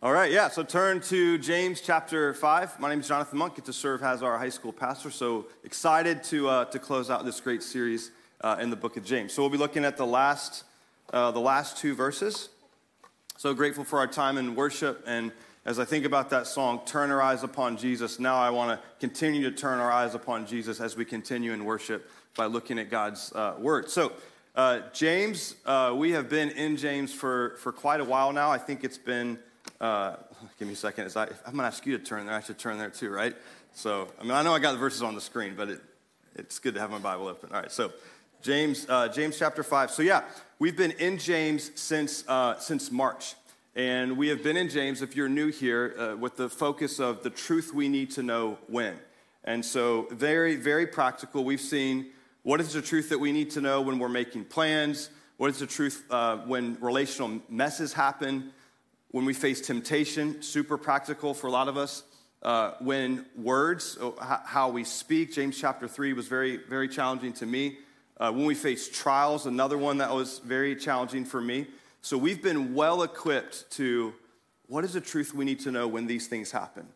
All right, yeah, so turn to James chapter 5. My name is Jonathan Monk, get to serve as our high school pastor. So excited to, uh, to close out this great series uh, in the book of James. So we'll be looking at the last, uh, the last two verses. So grateful for our time in worship. And as I think about that song, Turn Our Eyes Upon Jesus, now I want to continue to turn our eyes upon Jesus as we continue in worship by looking at God's uh, word. So, uh, James, uh, we have been in James for, for quite a while now. I think it's been uh, give me a second. I, am going to ask you to turn there. I should turn there too, right? So, I mean, I know I got the verses on the screen, but it, it's good to have my Bible open. All right, so James, uh, James chapter 5. So, yeah, we've been in James since, uh, since March. And we have been in James, if you're new here, uh, with the focus of the truth we need to know when. And so, very, very practical. We've seen what is the truth that we need to know when we're making plans? What is the truth uh, when relational messes happen? When we face temptation, super practical for a lot of us. Uh, when words, oh, how we speak, James chapter 3 was very, very challenging to me. Uh, when we face trials, another one that was very challenging for me. So we've been well equipped to what is the truth we need to know when these things happen.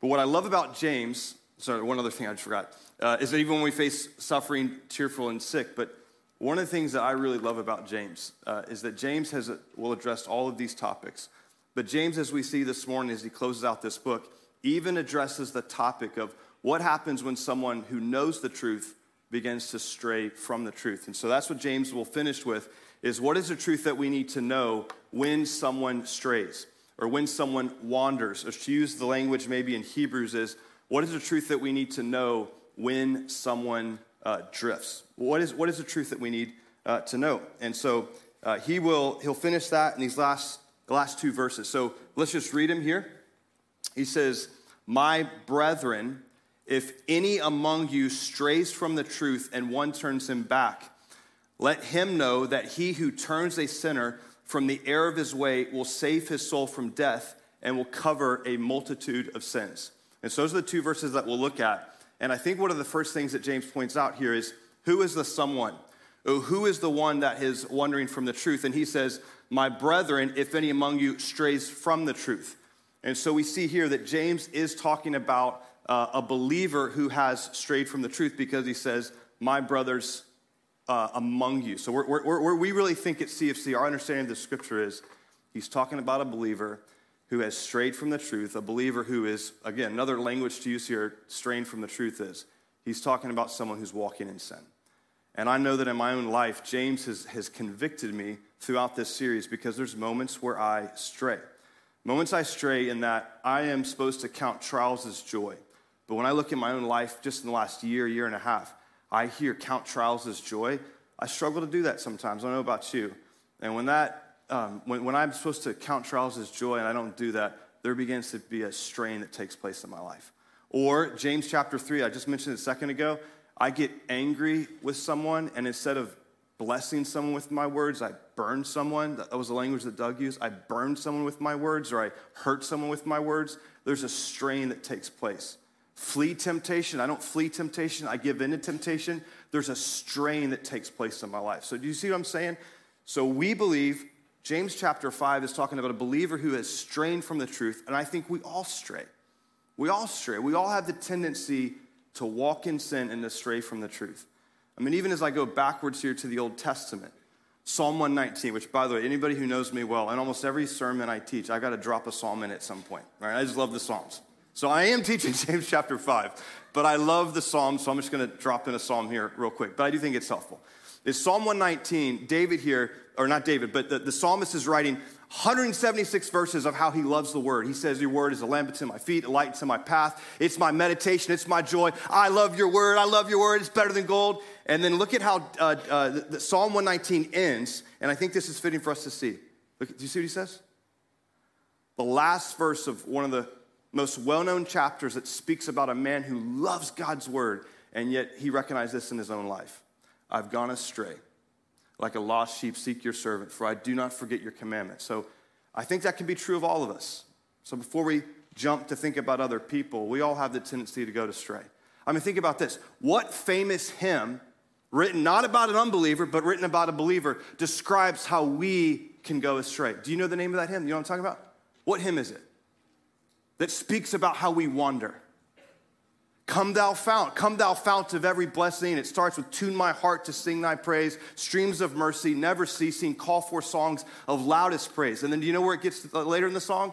But what I love about James, sorry, one other thing I just forgot, uh, is that even when we face suffering, tearful, and sick, but one of the things that I really love about James uh, is that James has will address all of these topics. But James, as we see this morning as he closes out this book, even addresses the topic of what happens when someone who knows the truth begins to stray from the truth. And so that's what James will finish with is what is the truth that we need to know when someone strays or when someone wanders, or to use the language maybe in Hebrews is what is the truth that we need to know when someone uh, drifts? What is, what is the truth that we need uh, to know? And so uh, he will, he'll finish that in these last the last two verses. So let's just read them here. He says, My brethren, if any among you strays from the truth and one turns him back, let him know that he who turns a sinner from the error of his way will save his soul from death and will cover a multitude of sins. And so those are the two verses that we'll look at. And I think one of the first things that James points out here is who is the someone? Oh, who is the one that is wandering from the truth? And he says, my brethren, if any among you strays from the truth. And so we see here that James is talking about uh, a believer who has strayed from the truth because he says, My brothers uh, among you. So we're, we're, we're, we really think at CFC, our understanding of the scripture is he's talking about a believer who has strayed from the truth, a believer who is, again, another language to use here, straying from the truth is he's talking about someone who's walking in sin. And I know that in my own life, James has, has convicted me throughout this series because there's moments where I stray. Moments I stray in that I am supposed to count trials as joy. But when I look at my own life just in the last year, year and a half, I hear count trials as joy. I struggle to do that sometimes. I know about you. And when that, um, when, when I'm supposed to count trials as joy and I don't do that, there begins to be a strain that takes place in my life. Or James chapter 3, I just mentioned it a second ago. I get angry with someone, and instead of blessing someone with my words, I burn someone. That was the language that Doug used. I burn someone with my words, or I hurt someone with my words. There's a strain that takes place. Flee temptation. I don't flee temptation. I give in to temptation. There's a strain that takes place in my life. So, do you see what I'm saying? So, we believe James chapter 5 is talking about a believer who has strained from the truth, and I think we all stray. We all stray. We all have the tendency to walk in sin and to stray from the truth. I mean, even as I go backwards here to the Old Testament, Psalm 119, which, by the way, anybody who knows me well, in almost every sermon I teach, I got to drop a psalm in at some point. Right? I just love the Psalms. So I am teaching James chapter 5, but I love the Psalms, so I'm just going to drop in a psalm here real quick. But I do think it's helpful. It's Psalm 119. David here, or not David, but the, the psalmist is writing 176 verses of how he loves the word. He says, Your word is a lamp to my feet, a light to my path. It's my meditation, it's my joy. I love your word, I love your word, it's better than gold. And then look at how uh, uh, the, Psalm 119 ends, and I think this is fitting for us to see. Look, do you see what he says? The last verse of one of the most well known chapters that speaks about a man who loves God's word, and yet he recognized this in his own life. I've gone astray. Like a lost sheep, seek your servant, for I do not forget your commandment. So I think that can be true of all of us. So before we jump to think about other people, we all have the tendency to go astray. I mean, think about this. What famous hymn written not about an unbeliever, but written about a believer, describes how we can go astray. Do you know the name of that hymn? You know what I'm talking about? What hymn is it that speaks about how we wander? Come thou fount, come thou fount of every blessing. It starts with tune my heart to sing thy praise, streams of mercy, never ceasing, call for songs of loudest praise. And then do you know where it gets later in the song?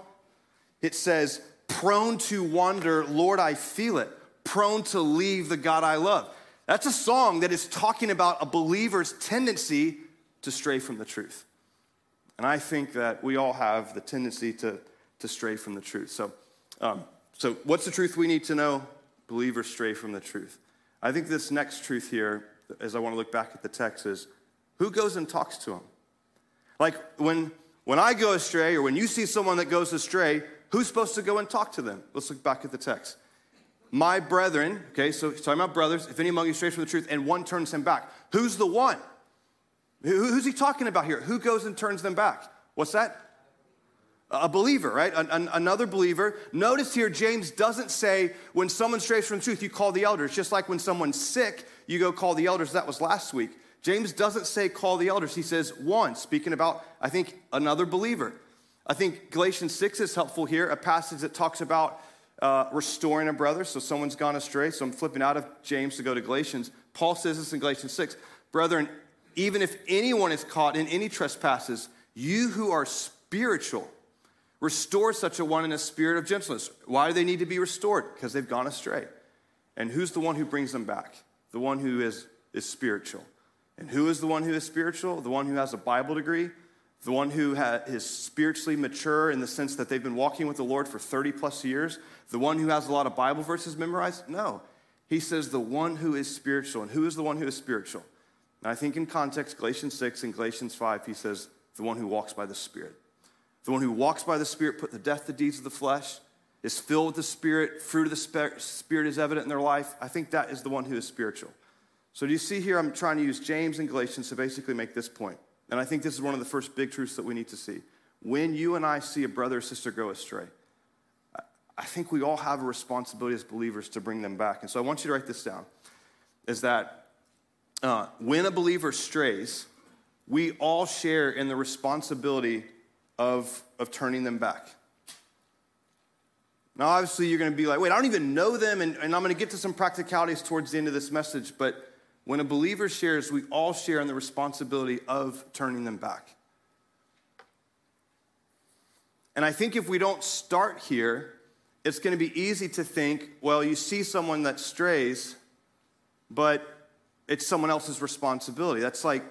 It says, prone to wander, Lord, I feel it, prone to leave the God I love. That's a song that is talking about a believer's tendency to stray from the truth. And I think that we all have the tendency to, to stray from the truth. So, um, so, what's the truth we need to know? Believers stray from the truth. I think this next truth here, as I want to look back at the text, is who goes and talks to them? Like when, when I go astray, or when you see someone that goes astray, who's supposed to go and talk to them? Let's look back at the text. My brethren, okay, so talking about brothers, if any among you strays from the truth and one turns him back, who's the one? Who's he talking about here? Who goes and turns them back? What's that? A believer, right? An, an, another believer. Notice here, James doesn't say when someone strays from truth, you call the elders. Just like when someone's sick, you go call the elders. That was last week. James doesn't say call the elders. He says one, speaking about, I think, another believer. I think Galatians 6 is helpful here, a passage that talks about uh, restoring a brother. So someone's gone astray. So I'm flipping out of James to go to Galatians. Paul says this in Galatians 6 Brethren, even if anyone is caught in any trespasses, you who are spiritual, restore such a one in a spirit of gentleness. Why do they need to be restored? Because they've gone astray. And who's the one who brings them back? The one who is, is spiritual. And who is the one who is spiritual? The one who has a Bible degree, the one who is spiritually mature in the sense that they've been walking with the Lord for 30 plus years, the one who has a lot of Bible verses memorized? No. He says the one who is spiritual. And who is the one who is spiritual? And I think in context, Galatians 6 and Galatians 5, he says, the one who walks by the Spirit. The one who walks by the Spirit, put the death the deeds of the flesh, is filled with the Spirit, fruit of the Spirit is evident in their life. I think that is the one who is spiritual. So do you see here, I'm trying to use James and Galatians to basically make this point. And I think this is one of the first big truths that we need to see. When you and I see a brother or sister go astray, I think we all have a responsibility as believers to bring them back. And so I want you to write this down is that uh, when a believer strays, we all share in the responsibility of, of turning them back. Now, obviously, you're going to be like, wait, I don't even know them, and, and I'm going to get to some practicalities towards the end of this message, but when a believer shares, we all share in the responsibility of turning them back. And I think if we don't start here, it's going to be easy to think, well, you see someone that strays, but it's someone else's responsibility. That's like,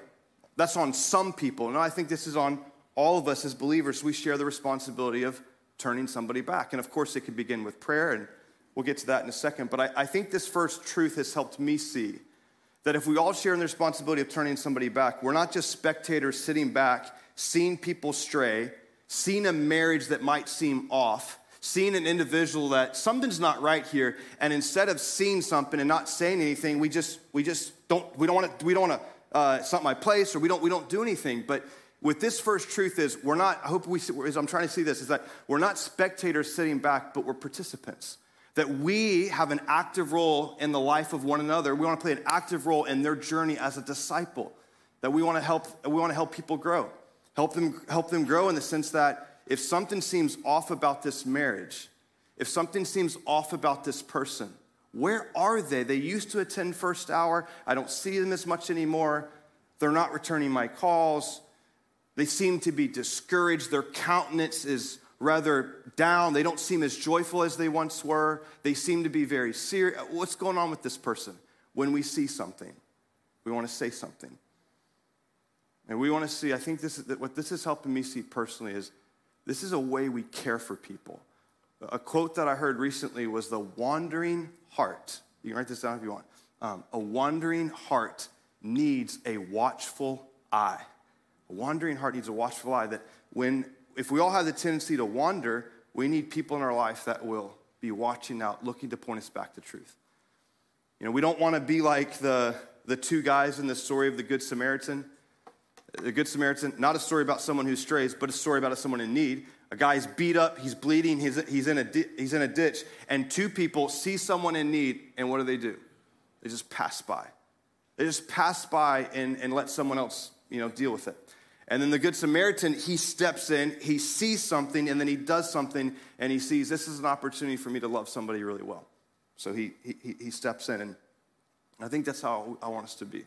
that's on some people. And I think this is on all of us as believers. We share the responsibility of turning somebody back. And of course, it could begin with prayer, and we'll get to that in a second. But I, I think this first truth has helped me see that if we all share in the responsibility of turning somebody back, we're not just spectators sitting back, seeing people stray, seeing a marriage that might seem off, seeing an individual that something's not right here, and instead of seeing something and not saying anything, we just we just don't we don't want to we don't want to uh, it's not my place or we don't we don't do anything. But with this first truth is we're not. I hope we as I'm trying to see this is that we're not spectators sitting back, but we're participants that we have an active role in the life of one another. We want to play an active role in their journey as a disciple. That we want to help, we want to help people grow. Help them, help them grow in the sense that if something seems off about this marriage, if something seems off about this person, where are they? They used to attend first hour. I don't see them as much anymore. They're not returning my calls. They seem to be discouraged. Their countenance is rather down. They don't seem as joyful as they once were. They seem to be very serious. What's going on with this person? When we see something, we want to say something. And we want to see, I think this is, what this is helping me see personally is this is a way we care for people. A quote that I heard recently was the wandering heart. You can write this down if you want. Um, a wandering heart needs a watchful eye. A wandering heart needs a watchful eye that when if we all have the tendency to wander, we need people in our life that will be watching out, looking to point us back to truth. You know, we don't want to be like the, the two guys in the story of the Good Samaritan. The Good Samaritan, not a story about someone who strays, but a story about someone in need. A guy's beat up, he's bleeding, he's, he's, in a di- he's in a ditch, and two people see someone in need, and what do they do? They just pass by. They just pass by and, and let someone else, you know, deal with it. And then the Good Samaritan, he steps in, he sees something, and then he does something, and he sees this is an opportunity for me to love somebody really well. So he, he, he steps in, and I think that's how I want us to be.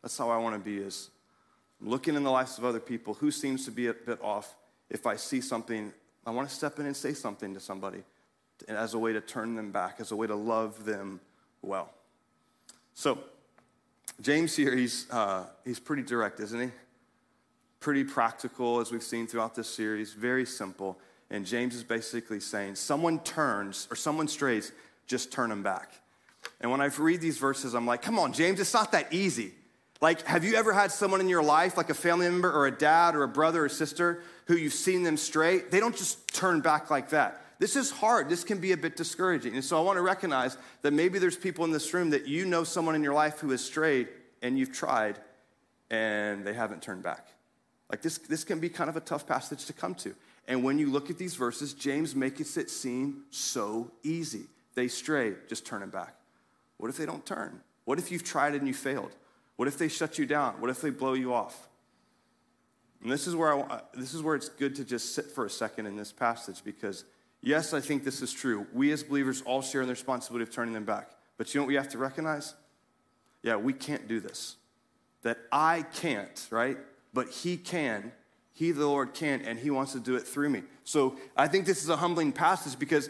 That's how I want to be is looking in the lives of other people who seems to be a bit off. If I see something, I want to step in and say something to somebody as a way to turn them back, as a way to love them well. So, James here, he's, uh, he's pretty direct, isn't he? Pretty practical, as we've seen throughout this series, very simple. And James is basically saying, someone turns or someone strays, just turn them back. And when I read these verses, I'm like, come on, James, it's not that easy. Like, have you ever had someone in your life, like a family member or a dad or a brother or sister, who you've seen them stray? They don't just turn back like that. This is hard. This can be a bit discouraging. And so I want to recognize that maybe there's people in this room that you know someone in your life who has strayed and you've tried and they haven't turned back. Like this, this can be kind of a tough passage to come to. And when you look at these verses, James makes it seem so easy. They stray, just turn them back. What if they don't turn? What if you've tried and you failed? What if they shut you down? What if they blow you off? And this is where I, this is where it's good to just sit for a second in this passage because yes, I think this is true. We as believers all share in the responsibility of turning them back. But you know what we have to recognize? Yeah, we can't do this. That I can't, right? But he can. He, the Lord, can, and he wants to do it through me. So I think this is a humbling passage because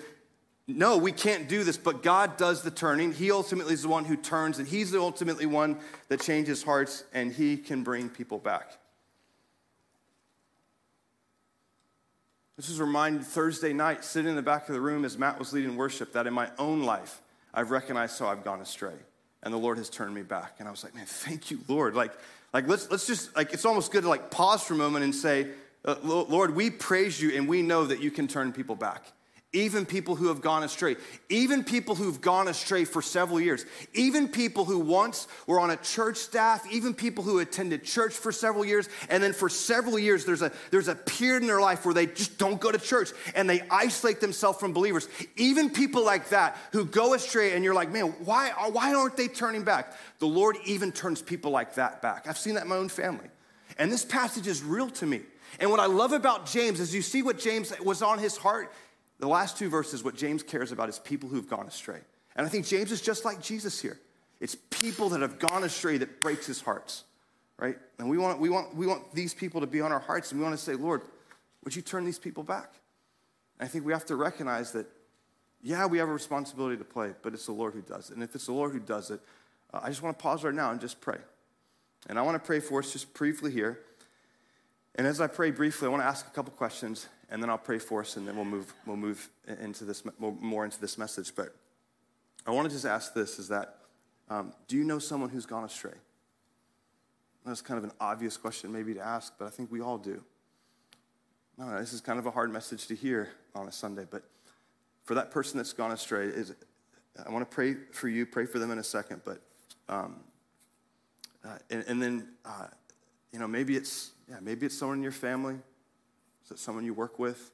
no, we can't do this, but God does the turning. He ultimately is the one who turns, and He's the ultimately one that changes hearts, and He can bring people back. This is reminded Thursday night, sitting in the back of the room as Matt was leading worship, that in my own life, I've recognized how I've gone astray, and the Lord has turned me back. And I was like, man, thank you, Lord. Like, like let's, let's just, like, it's almost good to like pause for a moment and say, uh, Lord, we praise you, and we know that you can turn people back even people who have gone astray, even people who've gone astray for several years, even people who once were on a church staff, even people who attended church for several years, and then for several years there's a there's a period in their life where they just don't go to church and they isolate themselves from believers. Even people like that who go astray, and you're like, man, why why aren't they turning back? The Lord even turns people like that back. I've seen that in my own family, and this passage is real to me. And what I love about James is you see what James was on his heart the last two verses, what James cares about is people who've gone astray. And I think James is just like Jesus here. It's people that have gone astray that breaks his hearts, right? And we want, we want, we want these people to be on our hearts, and we want to say, Lord, would you turn these people back? And I think we have to recognize that, yeah, we have a responsibility to play, but it's the Lord who does it. And if it's the Lord who does it, uh, I just want to pause right now and just pray. And I want to pray for us just briefly here. And as I pray briefly, I want to ask a couple questions, and then I'll pray for us, and then we'll move, we'll move into this, more into this message. But I want to just ask this is that, um, do you know someone who's gone astray? That's kind of an obvious question maybe to ask, but I think we all do. Know, this is kind of a hard message to hear on a Sunday, but for that person that's gone astray, is, I want to pray for you, pray for them in a second, but, um, uh, and, and, then, uh, you know, maybe it's, yeah, maybe it's someone in your family, is it someone you work with?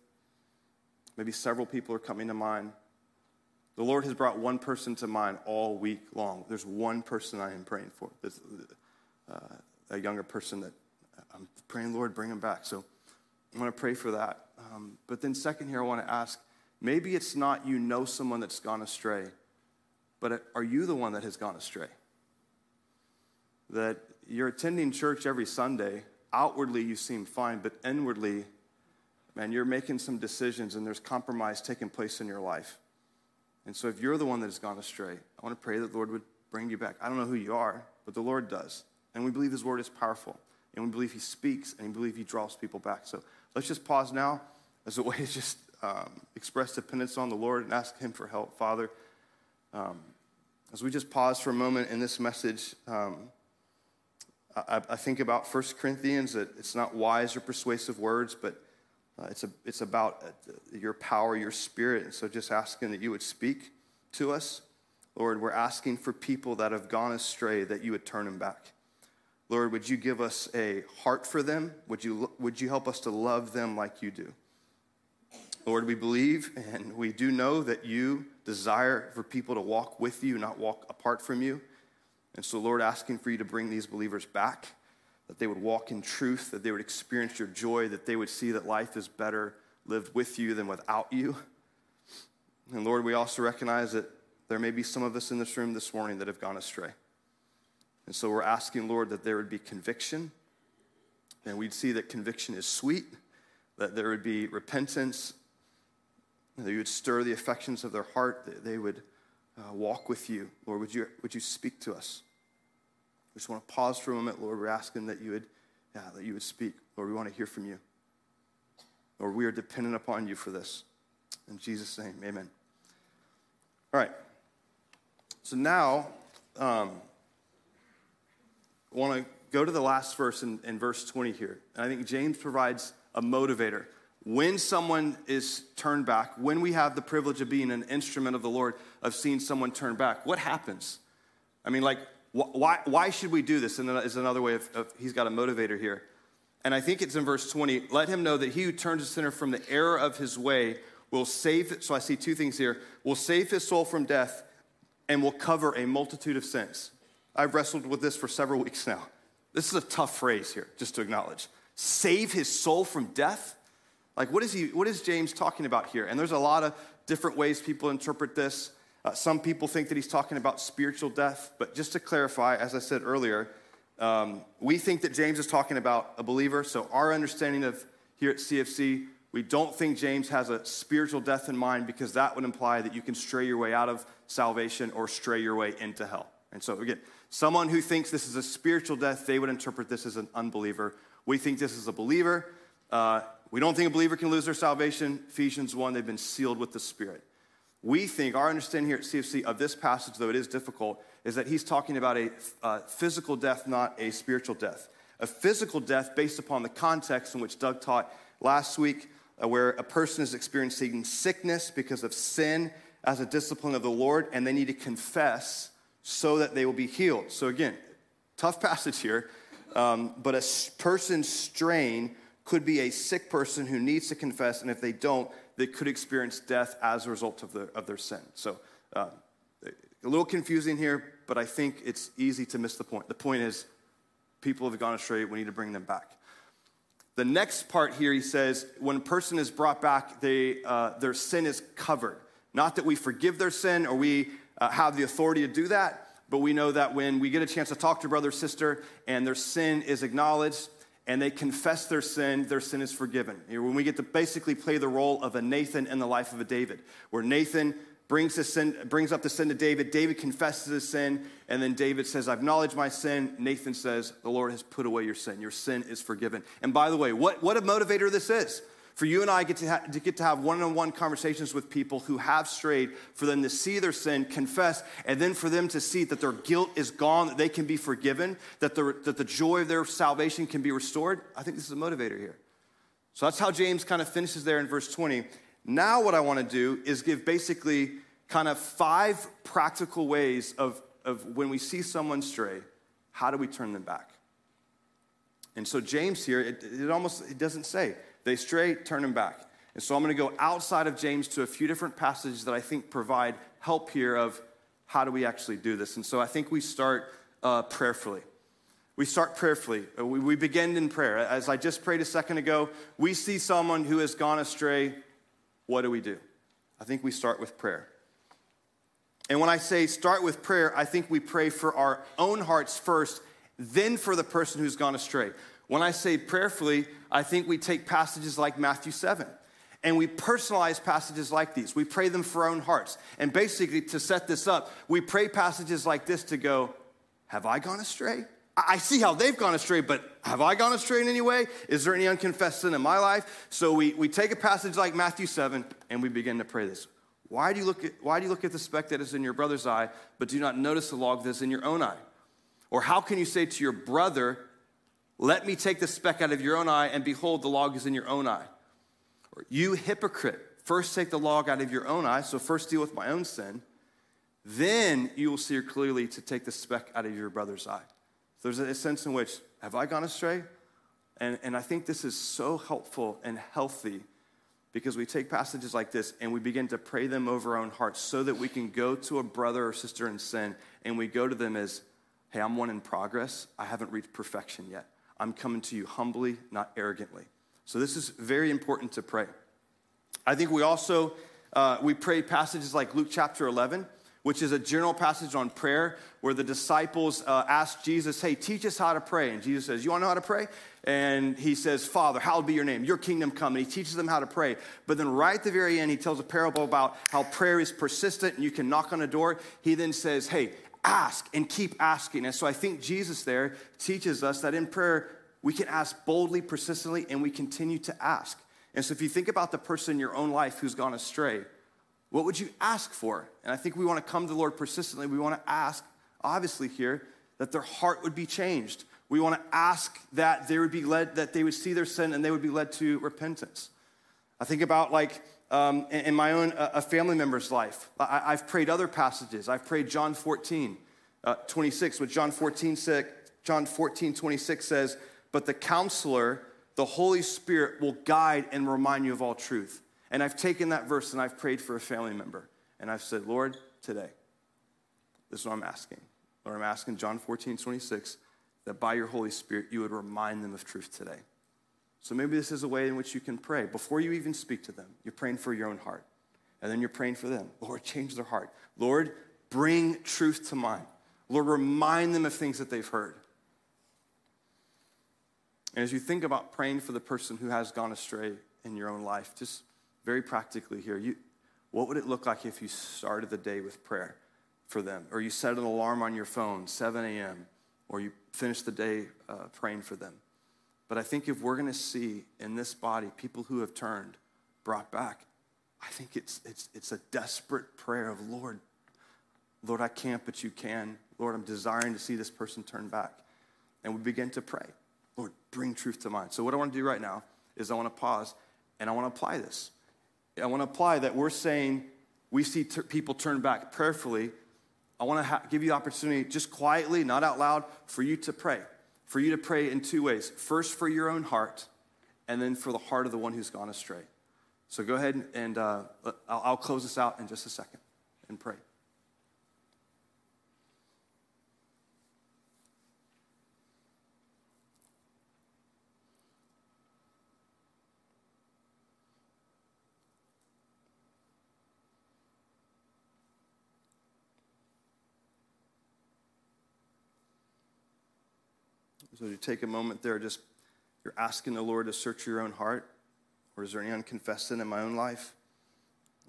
Maybe several people are coming to mind. The Lord has brought one person to mind all week long. There's one person I am praying for. This, uh, a younger person that I'm praying, Lord, bring him back. So I'm going to pray for that. Um, but then, second, here, I want to ask maybe it's not you know someone that's gone astray, but are you the one that has gone astray? That you're attending church every Sunday, outwardly you seem fine, but inwardly man, you're making some decisions and there's compromise taking place in your life. And so if you're the one that has gone astray, I want to pray that the Lord would bring you back. I don't know who you are, but the Lord does. And we believe his word is powerful. And we believe he speaks and we believe he draws people back. So let's just pause now as a way to just um, express dependence on the Lord and ask him for help. Father, um, as we just pause for a moment in this message, um, I, I, think about 1 Corinthians that it's not wise or persuasive words, but uh, it's, a, it's about uh, your power, your spirit. And so just asking that you would speak to us. Lord, we're asking for people that have gone astray that you would turn them back. Lord, would you give us a heart for them? Would you, would you help us to love them like you do? Lord, we believe and we do know that you desire for people to walk with you, not walk apart from you. And so, Lord, asking for you to bring these believers back that they would walk in truth, that they would experience your joy, that they would see that life is better lived with you than without you. And Lord, we also recognize that there may be some of us in this room this morning that have gone astray. And so we're asking, Lord, that there would be conviction, and we'd see that conviction is sweet, that there would be repentance, that you would stir the affections of their heart, that they would uh, walk with you. Lord, would you, would you speak to us? We just want to pause for a moment, Lord. We're asking that you would, yeah, that you would speak. Lord, we want to hear from you. Lord, we are dependent upon you for this. In Jesus' name, amen. All right. So now, um, I want to go to the last verse in, in verse 20 here. And I think James provides a motivator. When someone is turned back, when we have the privilege of being an instrument of the Lord, of seeing someone turn back, what happens? I mean, like, why, why should we do this? And is another way of, of, he's got a motivator here. And I think it's in verse 20 let him know that he who turns a sinner from the error of his way will save. So I see two things here will save his soul from death and will cover a multitude of sins. I've wrestled with this for several weeks now. This is a tough phrase here, just to acknowledge. Save his soul from death? Like, what is, he, what is James talking about here? And there's a lot of different ways people interpret this. Uh, some people think that he's talking about spiritual death, but just to clarify, as I said earlier, um, we think that James is talking about a believer. So, our understanding of here at CFC, we don't think James has a spiritual death in mind because that would imply that you can stray your way out of salvation or stray your way into hell. And so, again, someone who thinks this is a spiritual death, they would interpret this as an unbeliever. We think this is a believer. Uh, we don't think a believer can lose their salvation. Ephesians 1, they've been sealed with the Spirit. We think, our understanding here at CFC of this passage, though it is difficult, is that he's talking about a physical death, not a spiritual death. A physical death based upon the context in which Doug taught last week uh, where a person is experiencing sickness because of sin as a discipline of the Lord, and they need to confess so that they will be healed. So, again, tough passage here, um, but a person's strain could be a sick person who needs to confess, and if they don't, they could experience death as a result of, the, of their sin. So, uh, a little confusing here, but I think it's easy to miss the point. The point is, people have gone astray, we need to bring them back. The next part here, he says, when a person is brought back, they, uh, their sin is covered. Not that we forgive their sin or we uh, have the authority to do that, but we know that when we get a chance to talk to brother or sister and their sin is acknowledged and they confess their sin, their sin is forgiven. When we get to basically play the role of a Nathan in the life of a David, where Nathan brings, his sin, brings up the sin to David. David confesses his sin, and then David says, I've acknowledged my sin. Nathan says, The Lord has put away your sin. Your sin is forgiven. And by the way, what, what a motivator this is. For you and I get to, ha- to get to have one-on-one conversations with people who have strayed, for them to see their sin, confess, and then for them to see that their guilt is gone, that they can be forgiven, that the, that the joy of their salvation can be restored. I think this is a motivator here. So that's how James kind of finishes there in verse 20. Now, what I want to do is give basically kind of five practical ways of, of when we see someone stray, how do we turn them back? And so, James here, it, it almost it doesn't say they stray, turn them back. And so, I'm going to go outside of James to a few different passages that I think provide help here of how do we actually do this. And so, I think we start uh, prayerfully we start prayerfully. Uh, we, we begin in prayer. As I just prayed a second ago, we see someone who has gone astray what do we do? I think we start with prayer. And when I say start with prayer, I think we pray for our own hearts first, then for the person who's gone astray. When I say prayerfully, I think we take passages like Matthew 7 and we personalize passages like these. We pray them for our own hearts. And basically, to set this up, we pray passages like this to go, Have I gone astray? I see how they've gone astray, but have I gone astray in any way? Is there any unconfessed sin in my life? So we, we take a passage like Matthew 7 and we begin to pray this. Why do, you look at, why do you look at the speck that is in your brother's eye, but do not notice the log that is in your own eye? Or how can you say to your brother, Let me take the speck out of your own eye, and behold, the log is in your own eye? Or you hypocrite, first take the log out of your own eye, so first deal with my own sin, then you will see clearly to take the speck out of your brother's eye. So there's a sense in which, have I gone astray? And, and I think this is so helpful and healthy because we take passages like this and we begin to pray them over our own hearts so that we can go to a brother or sister in sin and we go to them as, hey, I'm one in progress. I haven't reached perfection yet. I'm coming to you humbly, not arrogantly. So this is very important to pray. I think we also uh, we pray passages like Luke chapter 11, which is a general passage on prayer where the disciples uh, ask Jesus, Hey, teach us how to pray. And Jesus says, You want to know how to pray? And he says, Father, hallowed be your name, your kingdom come. And he teaches them how to pray. But then, right at the very end, he tells a parable about how prayer is persistent and you can knock on a door. He then says, Hey, ask and keep asking. And so I think Jesus there teaches us that in prayer, we can ask boldly, persistently, and we continue to ask. And so if you think about the person in your own life who's gone astray, what would you ask for? And I think we want to come to the Lord persistently. We want to ask, obviously, here, that their heart would be changed. We want to ask that they would be led, that they would see their sin and they would be led to repentance. I think about like um, in, my own uh, a family member's life. I, have prayed other passages. I've prayed John 14, uh, 26, which John 14, John 14, 26 says, But the counselor, the Holy Spirit, will guide and remind you of all truth. And I've taken that verse and I've prayed for a family member. And I've said, Lord, today, this is what I'm asking. Lord, I'm asking John 14, 26, that by your Holy Spirit, you would remind them of truth today. So maybe this is a way in which you can pray. Before you even speak to them, you're praying for your own heart. And then you're praying for them. Lord, change their heart. Lord, bring truth to mind. Lord, remind them of things that they've heard. And as you think about praying for the person who has gone astray in your own life, just very practically here, you, what would it look like if you started the day with prayer for them? Or you set an alarm on your phone, 7 a.m., or you finish the day uh, praying for them? But I think if we're going to see in this body people who have turned, brought back, I think it's, it's, it's a desperate prayer of, Lord, Lord, I can't, but you can. Lord, I'm desiring to see this person turn back. And we begin to pray, Lord, bring truth to mind. So, what I want to do right now is I want to pause and I want to apply this. I want to apply that we're saying we see people turn back prayerfully. I want to ha- give you the opportunity, just quietly, not out loud, for you to pray. For you to pray in two ways first, for your own heart, and then for the heart of the one who's gone astray. So go ahead and uh, I'll, I'll close this out in just a second and pray. So you take a moment there, just you're asking the Lord to search your own heart, or is there any unconfessed sin in my own life?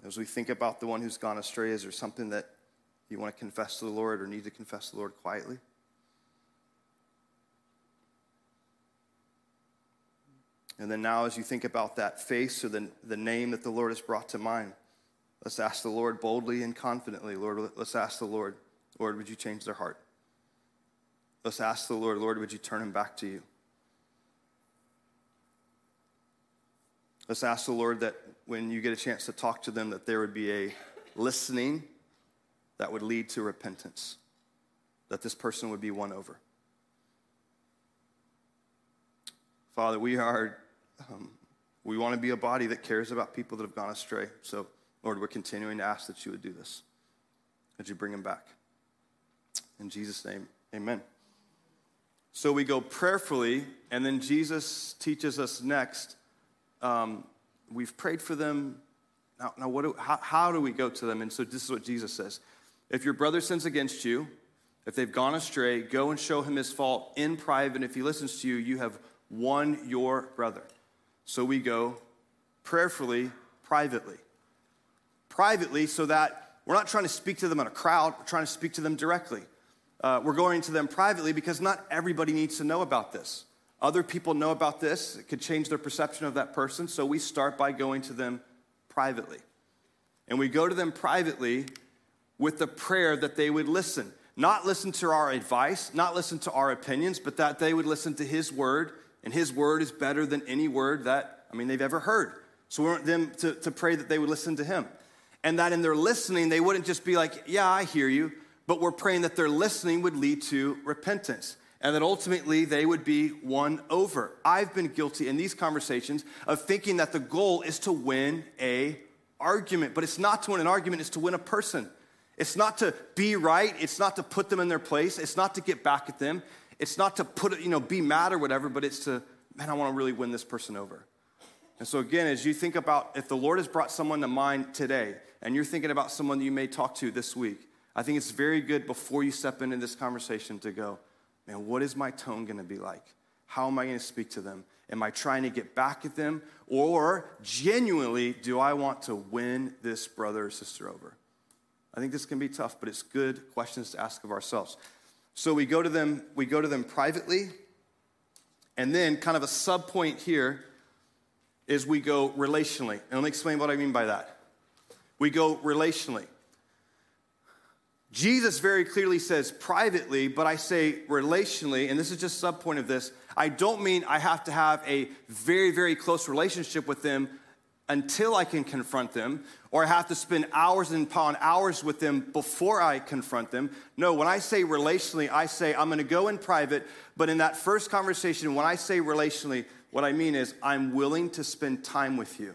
As we think about the one who's gone astray, is there something that you want to confess to the Lord or need to confess to the Lord quietly? And then now, as you think about that face or the, the name that the Lord has brought to mind, let's ask the Lord boldly and confidently, Lord, let's ask the Lord, Lord, would you change their heart? Let's ask the Lord, Lord, would you turn him back to you? Let's ask the Lord that when you get a chance to talk to them, that there would be a listening that would lead to repentance, that this person would be won over. Father, we are, um, we want to be a body that cares about people that have gone astray. So, Lord, we're continuing to ask that you would do this. That you bring them back. In Jesus' name, amen. So we go prayerfully, and then Jesus teaches us next. Um, we've prayed for them. Now, now what do, how, how do we go to them? And so this is what Jesus says If your brother sins against you, if they've gone astray, go and show him his fault in private. And if he listens to you, you have won your brother. So we go prayerfully, privately. Privately, so that we're not trying to speak to them in a crowd, we're trying to speak to them directly uh, we're going to them privately because not everybody needs to know about this. Other people know about this, it could change their perception of that person, so we start by going to them privately. And we go to them privately with the prayer that they would listen. Not listen to our advice, not listen to our opinions, but that they would listen to His word, and His word is better than any word that, I mean, they've ever heard. So we want them to, to pray that they would listen to Him. And that in their listening, they wouldn't just be like, Yeah, I hear you but we're praying that their listening would lead to repentance and that ultimately they would be won over. I've been guilty in these conversations of thinking that the goal is to win a argument, but it's not to win an argument, it's to win a person. It's not to be right, it's not to put them in their place, it's not to get back at them. it's not to put you know, be mad or whatever, but it's to, man, I want to really win this person over. And so, again, as you think about if the Lord has brought someone to mind today, and you're thinking about someone that you may talk to this week, I think it's very good before you step into this conversation to go, man, what is my tone going to be like? How am I going to speak to them? Am I trying to get back at them? Or genuinely, do I want to win this brother or sister over? I think this can be tough, but it's good questions to ask of ourselves. So we go to them, we go to them privately, and then kind of a sub point here is we go relationally. And let me explain what I mean by that. We go relationally. Jesus very clearly says privately, but I say relationally, and this is just sub point of this. I don't mean I have to have a very, very close relationship with them until I can confront them, or I have to spend hours and upon hours with them before I confront them. No, when I say relationally, I say I'm gonna go in private, but in that first conversation, when I say relationally, what I mean is I'm willing to spend time with you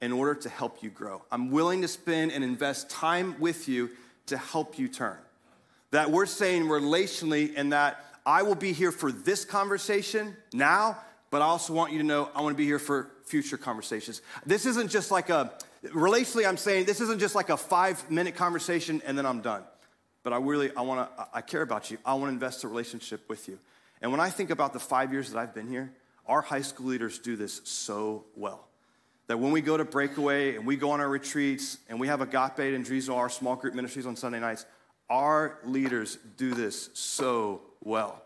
in order to help you grow. I'm willing to spend and invest time with you to help you turn. That we're saying relationally, and that I will be here for this conversation now, but I also want you to know I want to be here for future conversations. This isn't just like a, relationally, I'm saying this isn't just like a five minute conversation and then I'm done. But I really, I want to, I care about you. I want to invest a relationship with you. And when I think about the five years that I've been here, our high school leaders do this so well that when we go to breakaway and we go on our retreats and we have agape and Drizo, our small group ministries on Sunday nights, our leaders do this so well.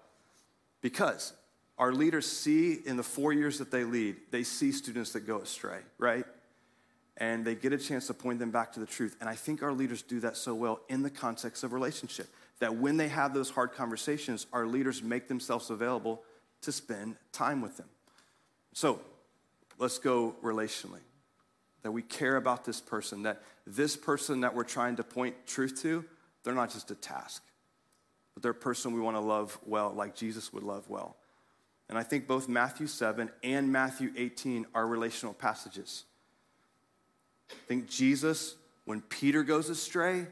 Because our leaders see in the four years that they lead, they see students that go astray, right? And they get a chance to point them back to the truth. And I think our leaders do that so well in the context of relationship that when they have those hard conversations, our leaders make themselves available to spend time with them. So, let's go relationally. That we care about this person, that this person that we're trying to point truth to, they're not just a task, but they're a person we want to love well, like Jesus would love well. And I think both Matthew 7 and Matthew 18 are relational passages. I think Jesus, when Peter goes astray,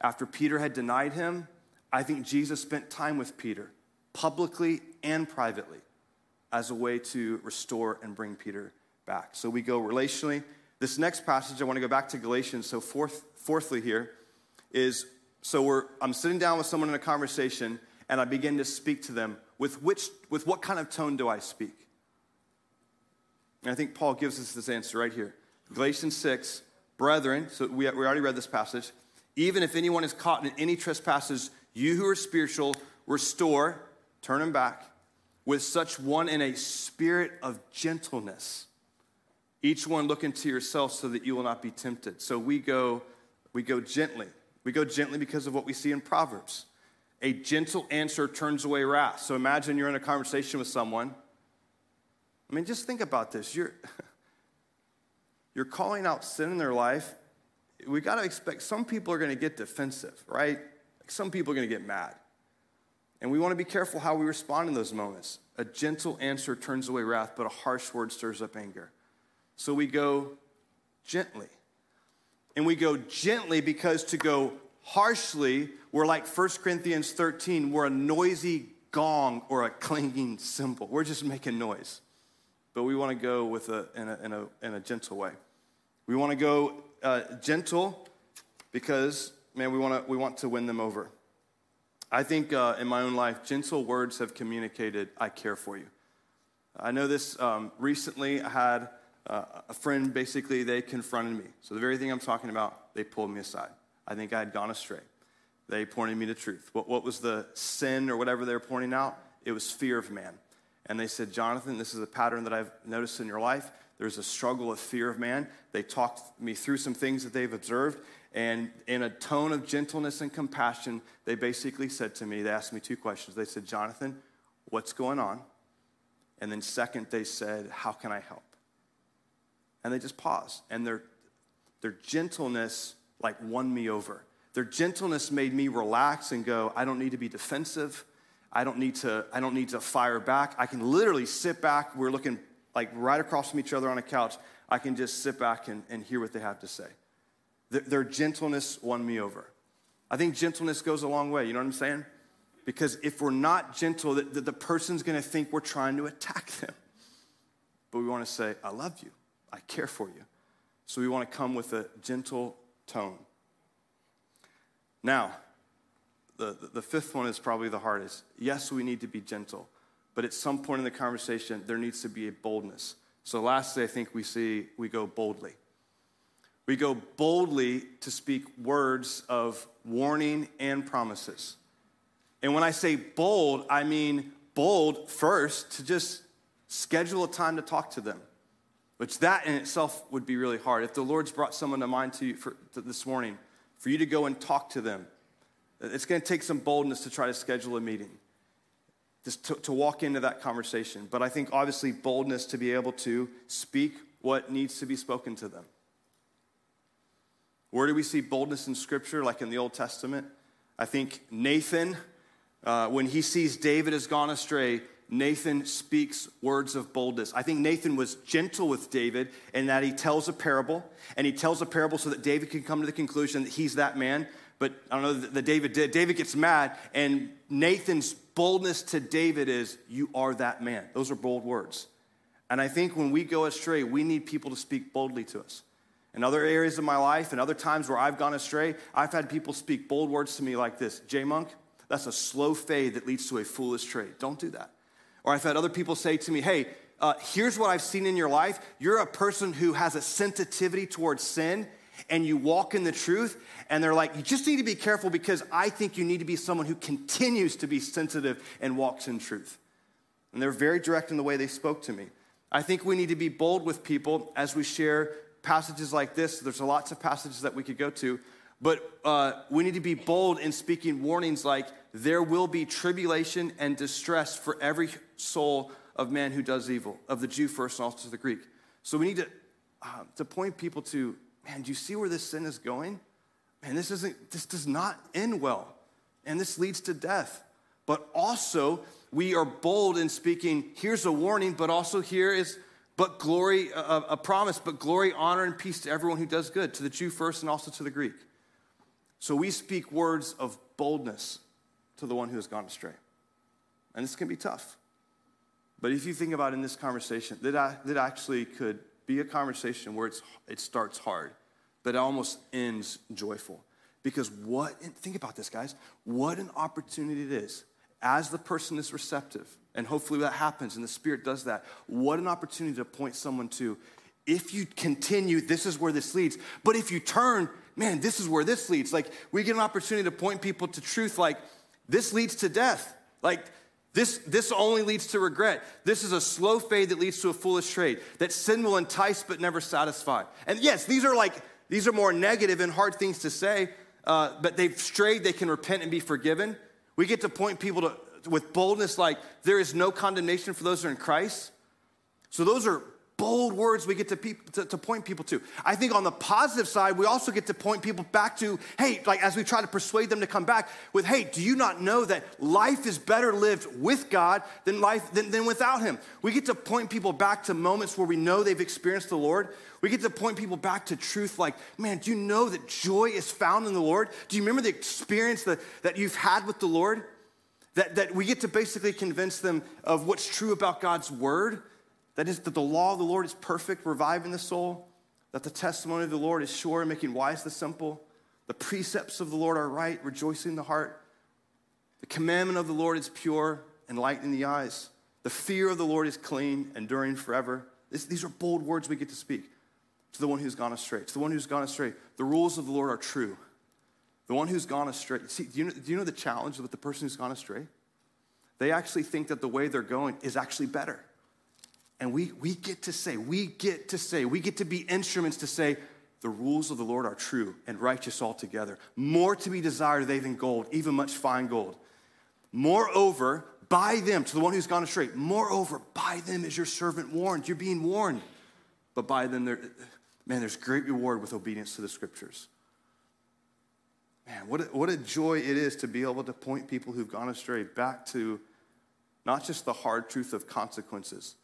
after Peter had denied him, I think Jesus spent time with Peter, publicly and privately, as a way to restore and bring Peter back. So we go relationally. This next passage, I want to go back to Galatians. So, fourth, fourthly, here is so we're, I'm sitting down with someone in a conversation and I begin to speak to them. With, which, with what kind of tone do I speak? And I think Paul gives us this answer right here. Galatians 6, brethren, so we, we already read this passage. Even if anyone is caught in any trespasses, you who are spiritual, restore, turn them back, with such one in a spirit of gentleness each one look into yourself so that you will not be tempted. So we go, we go gently. We go gently because of what we see in Proverbs. A gentle answer turns away wrath. So imagine you're in a conversation with someone. I mean, just think about this. You're, you're calling out sin in their life. We got to expect some people are going to get defensive, right? Some people are going to get mad. And we want to be careful how we respond in those moments. A gentle answer turns away wrath, but a harsh word stirs up anger. So we go gently. And we go gently because to go harshly, we're like 1 Corinthians 13, we're a noisy gong or a clanging cymbal. We're just making noise. But we want to go with a, in, a, in, a, in a gentle way. We want to go uh, gentle because, man, we, wanna, we want to win them over. I think uh, in my own life, gentle words have communicated, I care for you. I know this um, recently, I had uh, a friend basically, they confronted me. So the very thing I'm talking about, they pulled me aside. I think I had gone astray. They pointed me to truth. What, what was the sin or whatever they were pointing out? It was fear of man. And they said, Jonathan, this is a pattern that I've noticed in your life. There's a struggle of fear of man. They talked me through some things that they've observed. And in a tone of gentleness and compassion, they basically said to me, they asked me two questions. They said, Jonathan, what's going on? And then, second, they said, How can I help? And they just pause. And their, their gentleness like won me over. Their gentleness made me relax and go, I don't need to be defensive. I don't need to, I don't need to fire back. I can literally sit back. We're looking like right across from each other on a couch. I can just sit back and, and hear what they have to say. Their, their gentleness won me over. I think gentleness goes a long way. You know what I'm saying? Because if we're not gentle, the, the, the person's gonna think we're trying to attack them. But we wanna say, I love you, I care for you. So we wanna come with a gentle tone. Now, the, the fifth one is probably the hardest. Yes, we need to be gentle, but at some point in the conversation, there needs to be a boldness. So, lastly, I think we see we go boldly. We go boldly to speak words of warning and promises. And when I say bold, I mean bold first to just schedule a time to talk to them, which that in itself would be really hard. If the Lord's brought someone to mind to you for, to this morning, for you to go and talk to them, it's going to take some boldness to try to schedule a meeting, just to, to walk into that conversation. But I think obviously boldness to be able to speak what needs to be spoken to them. Where do we see boldness in Scripture, like in the Old Testament? I think Nathan, uh, when he sees David has gone astray, Nathan speaks words of boldness. I think Nathan was gentle with David in that he tells a parable, and he tells a parable so that David can come to the conclusion that he's that man. But I don't know that David did. David gets mad, and Nathan's boldness to David is, You are that man. Those are bold words. And I think when we go astray, we need people to speak boldly to us. In other areas of my life and other times where I've gone astray, I've had people speak bold words to me like this J Monk, that's a slow fade that leads to a foolish trade. Don't do that. Or I've had other people say to me, Hey, uh, here's what I've seen in your life. You're a person who has a sensitivity towards sin and you walk in the truth, and they're like, you just need to be careful because I think you need to be someone who continues to be sensitive and walks in truth. And they're very direct in the way they spoke to me. I think we need to be bold with people as we share passages like this. There's lots of passages that we could go to, but uh, we need to be bold in speaking warnings like, there will be tribulation and distress for every soul of man who does evil, of the Jew first and also to the Greek. So we need to, uh, to point people to man, do you see where this sin is going? Man, this isn't, this does not end well. And this leads to death. But also, we are bold in speaking, here's a warning, but also here is, but glory, a, a promise, but glory, honor, and peace to everyone who does good, to the Jew first and also to the Greek. So we speak words of boldness to the one who has gone astray. And this can be tough. But if you think about in this conversation, that, I, that actually could be a conversation where it's, it starts hard, but it almost ends joyful. Because what, think about this, guys, what an opportunity it is as the person is receptive, and hopefully that happens and the Spirit does that. What an opportunity to point someone to. If you continue, this is where this leads. But if you turn, man, this is where this leads. Like, we get an opportunity to point people to truth, like, this leads to death. Like, this, this only leads to regret. This is a slow fade that leads to a foolish trade. That sin will entice but never satisfy. And yes, these are like, these are more negative and hard things to say, uh, but they've strayed, they can repent and be forgiven. We get to point people to, with boldness like, there is no condemnation for those who are in Christ. So those are bold words we get to, to, to, point people to. I think on the positive side, we also get to point people back to, hey, like as we try to persuade them to come back with, hey, do you not know that life is better lived with God than life than, than without Him? We get to point people back to moments where we know they've experienced the Lord. We get to point people back to truth like, man, do you know that joy is found in the Lord? Do you remember the experience that, that you've had with the Lord? That, that we get to basically convince them of what's true about God's word that is, that the law of the Lord is perfect, reviving the soul. That the testimony of the Lord is sure, making wise the simple. The precepts of the Lord are right, rejoicing the heart. The commandment of the Lord is pure, enlightening the eyes. The fear of the Lord is clean, enduring forever. This, these are bold words we get to speak to the one who's gone astray. To the one who's gone astray. The rules of the Lord are true. The one who's gone astray. See, do you know, do you know the challenge with the person who's gone astray? They actually think that the way they're going is actually better. And we, we get to say, we get to say, we get to be instruments to say, the rules of the Lord are true and righteous altogether. More to be desired are they than gold, even much fine gold. Moreover, by them, to the one who's gone astray, moreover, by them is your servant warned. You're being warned. But by them, there, man, there's great reward with obedience to the scriptures. Man, what a, what a joy it is to be able to point people who've gone astray back to not just the hard truth of consequences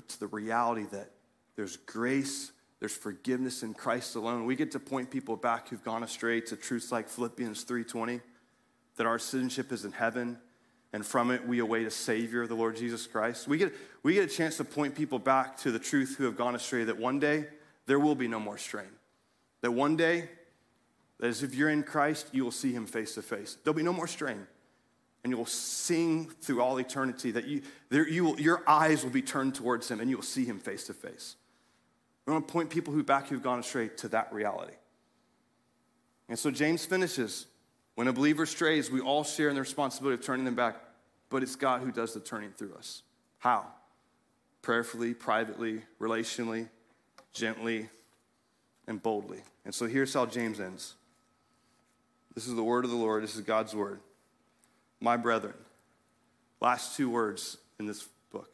but to the reality that there's grace, there's forgiveness in Christ alone. We get to point people back who've gone astray to truths like Philippians 3:20, that our citizenship is in heaven, and from it we await a Savior, the Lord Jesus Christ. We get, we get a chance to point people back to the truth who have gone astray that one day there will be no more strain. That one day, that as if you're in Christ, you will see him face to face. There'll be no more strain. And you'll sing through all eternity that you, there, you will, your eyes will be turned towards him and you will see him face to face. We want to point people who back who've gone astray to that reality. And so James finishes when a believer strays, we all share in the responsibility of turning them back, but it's God who does the turning through us. How? Prayerfully, privately, relationally, gently, and boldly. And so here's how James ends. This is the word of the Lord, this is God's word. My brethren, last two words in this book.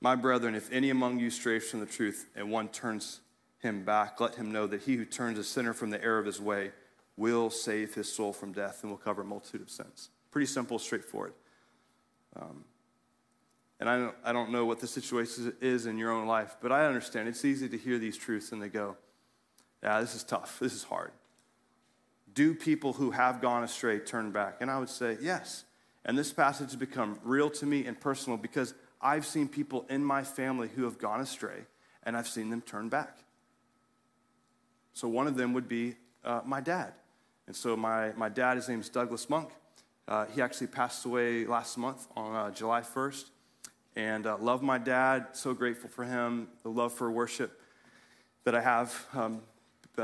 My brethren, if any among you strays from the truth and one turns him back, let him know that he who turns a sinner from the error of his way will save his soul from death and will cover a multitude of sins. Pretty simple, straightforward. Um, and I don't, I don't know what the situation is in your own life, but I understand. It's easy to hear these truths and they go, yeah, this is tough. This is hard. Do people who have gone astray turn back? And I would say, yes. And this passage has become real to me and personal because I've seen people in my family who have gone astray and I've seen them turn back. So one of them would be uh, my dad. And so my, my dad, his name is Douglas Monk. Uh, he actually passed away last month on uh, July 1st. And uh, love my dad, so grateful for him, the love for worship that I have um,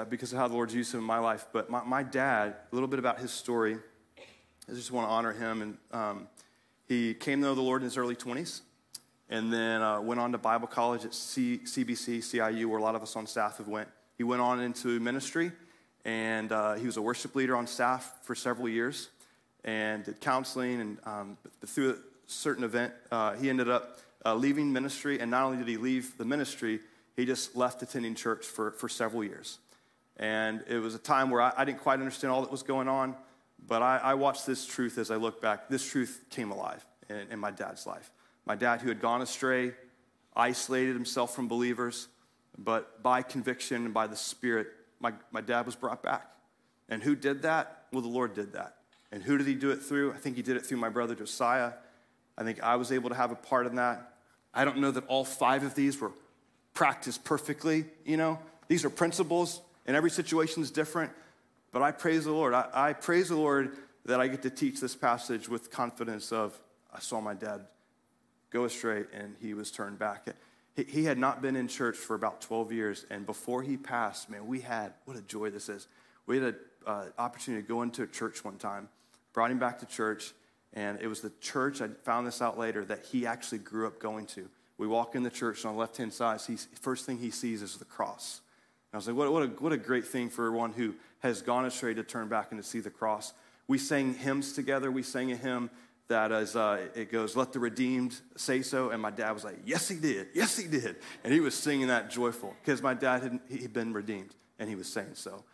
because of how the Lord's used him in my life. But my, my, dad, a little bit about his story, I just want to honor him. And um, he came to know the Lord in his early 20s and then uh, went on to Bible college at C- CBC, CIU, where a lot of us on staff have went. He went on into ministry and uh, he was a worship leader on staff for several years and did counseling. And um, through a certain event, uh, he ended up uh, leaving ministry. And not only did he leave the ministry, he just left attending church for, for several years. And it was a time where I, I didn't quite understand all that was going on, but I, I, watched this truth as I look back. This truth came alive in, in my dad's life. My dad, who had gone astray, isolated himself from believers, but by conviction and by the Spirit, my, my dad was brought back. And who did that? Well, the Lord did that. And who did he do it through? I think he did it through my brother Josiah. I think I was able to have a part in that. I don't know that all five of these were practiced perfectly, you know. These are principles, and every situation is different. But I praise the Lord. I, I praise the Lord that I get to teach this passage with confidence of I saw my dad go astray and he was turned back. He had not been in church for about 12 years, and before he passed, man, we had, what a joy this is. We had an uh, opportunity to go into a church one time, brought him back to church, and it was the church, I found this out later, that he actually grew up going to. We walk in the church on the left hand side, he's, first thing he sees is the cross. I was like, what, what, a, what a great thing for one who has gone astray to turn back and to see the cross. We sang hymns together. We sang a hymn that as uh, it goes, let the redeemed say so. And my dad was like, yes, he did. Yes, he did. And he was singing that joyful because my dad had he'd been redeemed and he was saying so.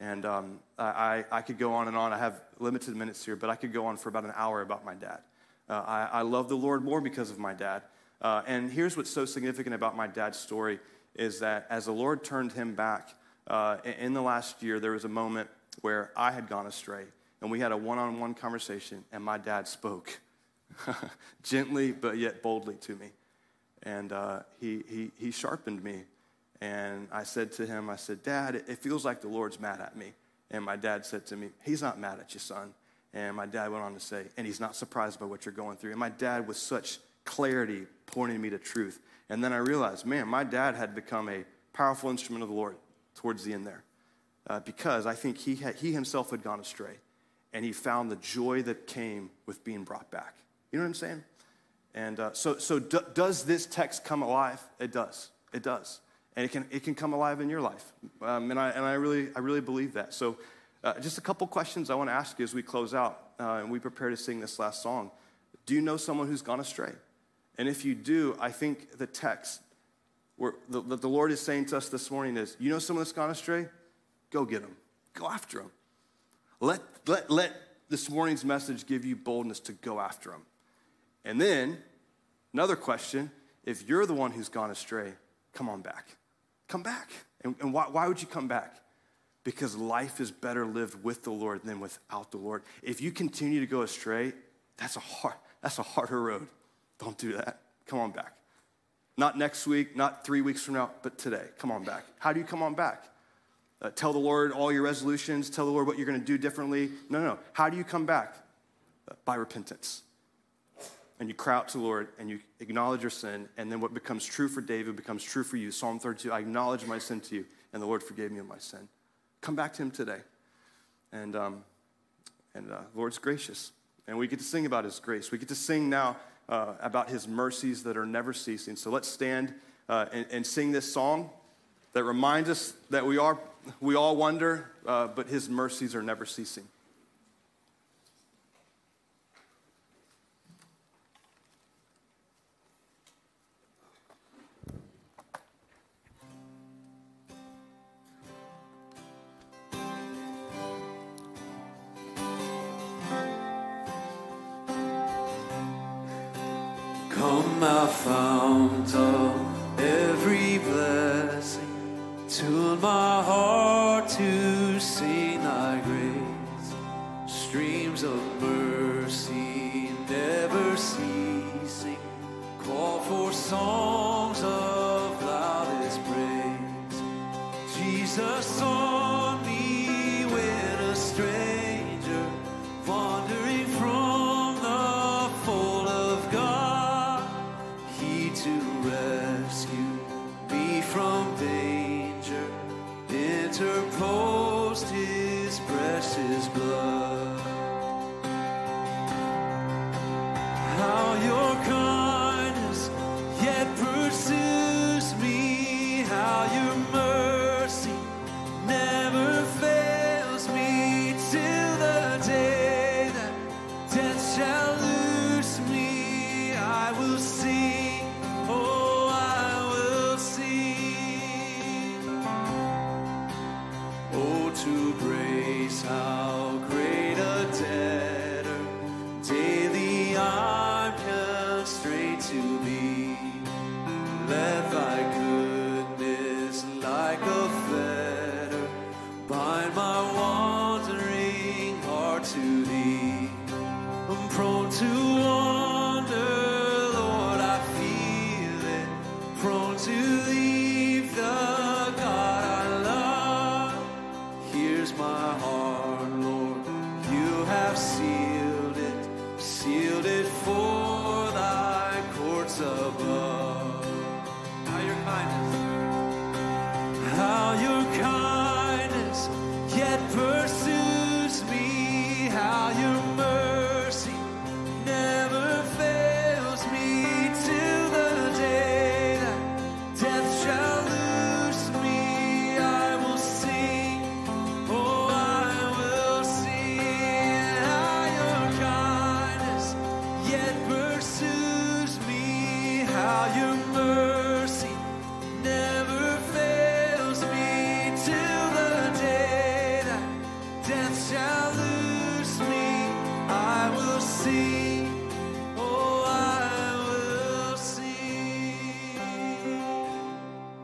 And um, I, I could go on and on. I have limited minutes here, but I could go on for about an hour about my dad. Uh, I, I love the Lord more because of my dad. Uh, and here's what's so significant about my dad's story is that as the Lord turned him back uh, in the last year, there was a moment where I had gone astray and we had a one on one conversation, and my dad spoke gently but yet boldly to me. And uh, he, he, he sharpened me. And I said to him, I said, Dad, it feels like the Lord's mad at me. And my dad said to me, He's not mad at you, son. And my dad went on to say, And he's not surprised by what you're going through. And my dad, with such clarity, pointing me to truth. And then I realized, man, my dad had become a powerful instrument of the Lord towards the end there. Uh, because I think he, had, he himself had gone astray and he found the joy that came with being brought back. You know what I'm saying? And uh, so, so does this text come alive? It does. It does. And it can, it can come alive in your life. Um, and I, and I, really, I really believe that. So, uh, just a couple questions I want to ask you as we close out uh, and we prepare to sing this last song. Do you know someone who's gone astray? And if you do, I think the text the, the Lord is saying to us this morning is you know someone that's gone astray? Go get them, go after them. Let, let, let this morning's message give you boldness to go after them. And then, another question if you're the one who's gone astray, come on back. Come back. And, and why, why would you come back? Because life is better lived with the Lord than without the Lord. If you continue to go astray, That's a hard, that's a harder road. Don't do that. Come on back. Not next week, not three weeks from now, but today. Come on back. How do you come on back? Uh, tell the Lord all your resolutions, tell the Lord what you're going to do differently. No, no. No. How do you come back? Uh, by repentance. And you cry out to the Lord and you acknowledge your sin, and then what becomes true for David becomes true for you. Psalm 32 I acknowledge my sin to you, and the Lord forgave me of my sin. Come back to Him today. And, um, and uh, Lord's gracious. And we get to sing about His grace. We get to sing now uh, about his mercies that are never ceasing. So let's stand uh, and, and, sing this song that reminds us that we, are, we all wonder, uh, but his mercies are never ceasing. My fount of every blessing. Tune my heart to sing thy grace. Streams of mercy never ceasing. Call for songs of loudest praise. Jesus on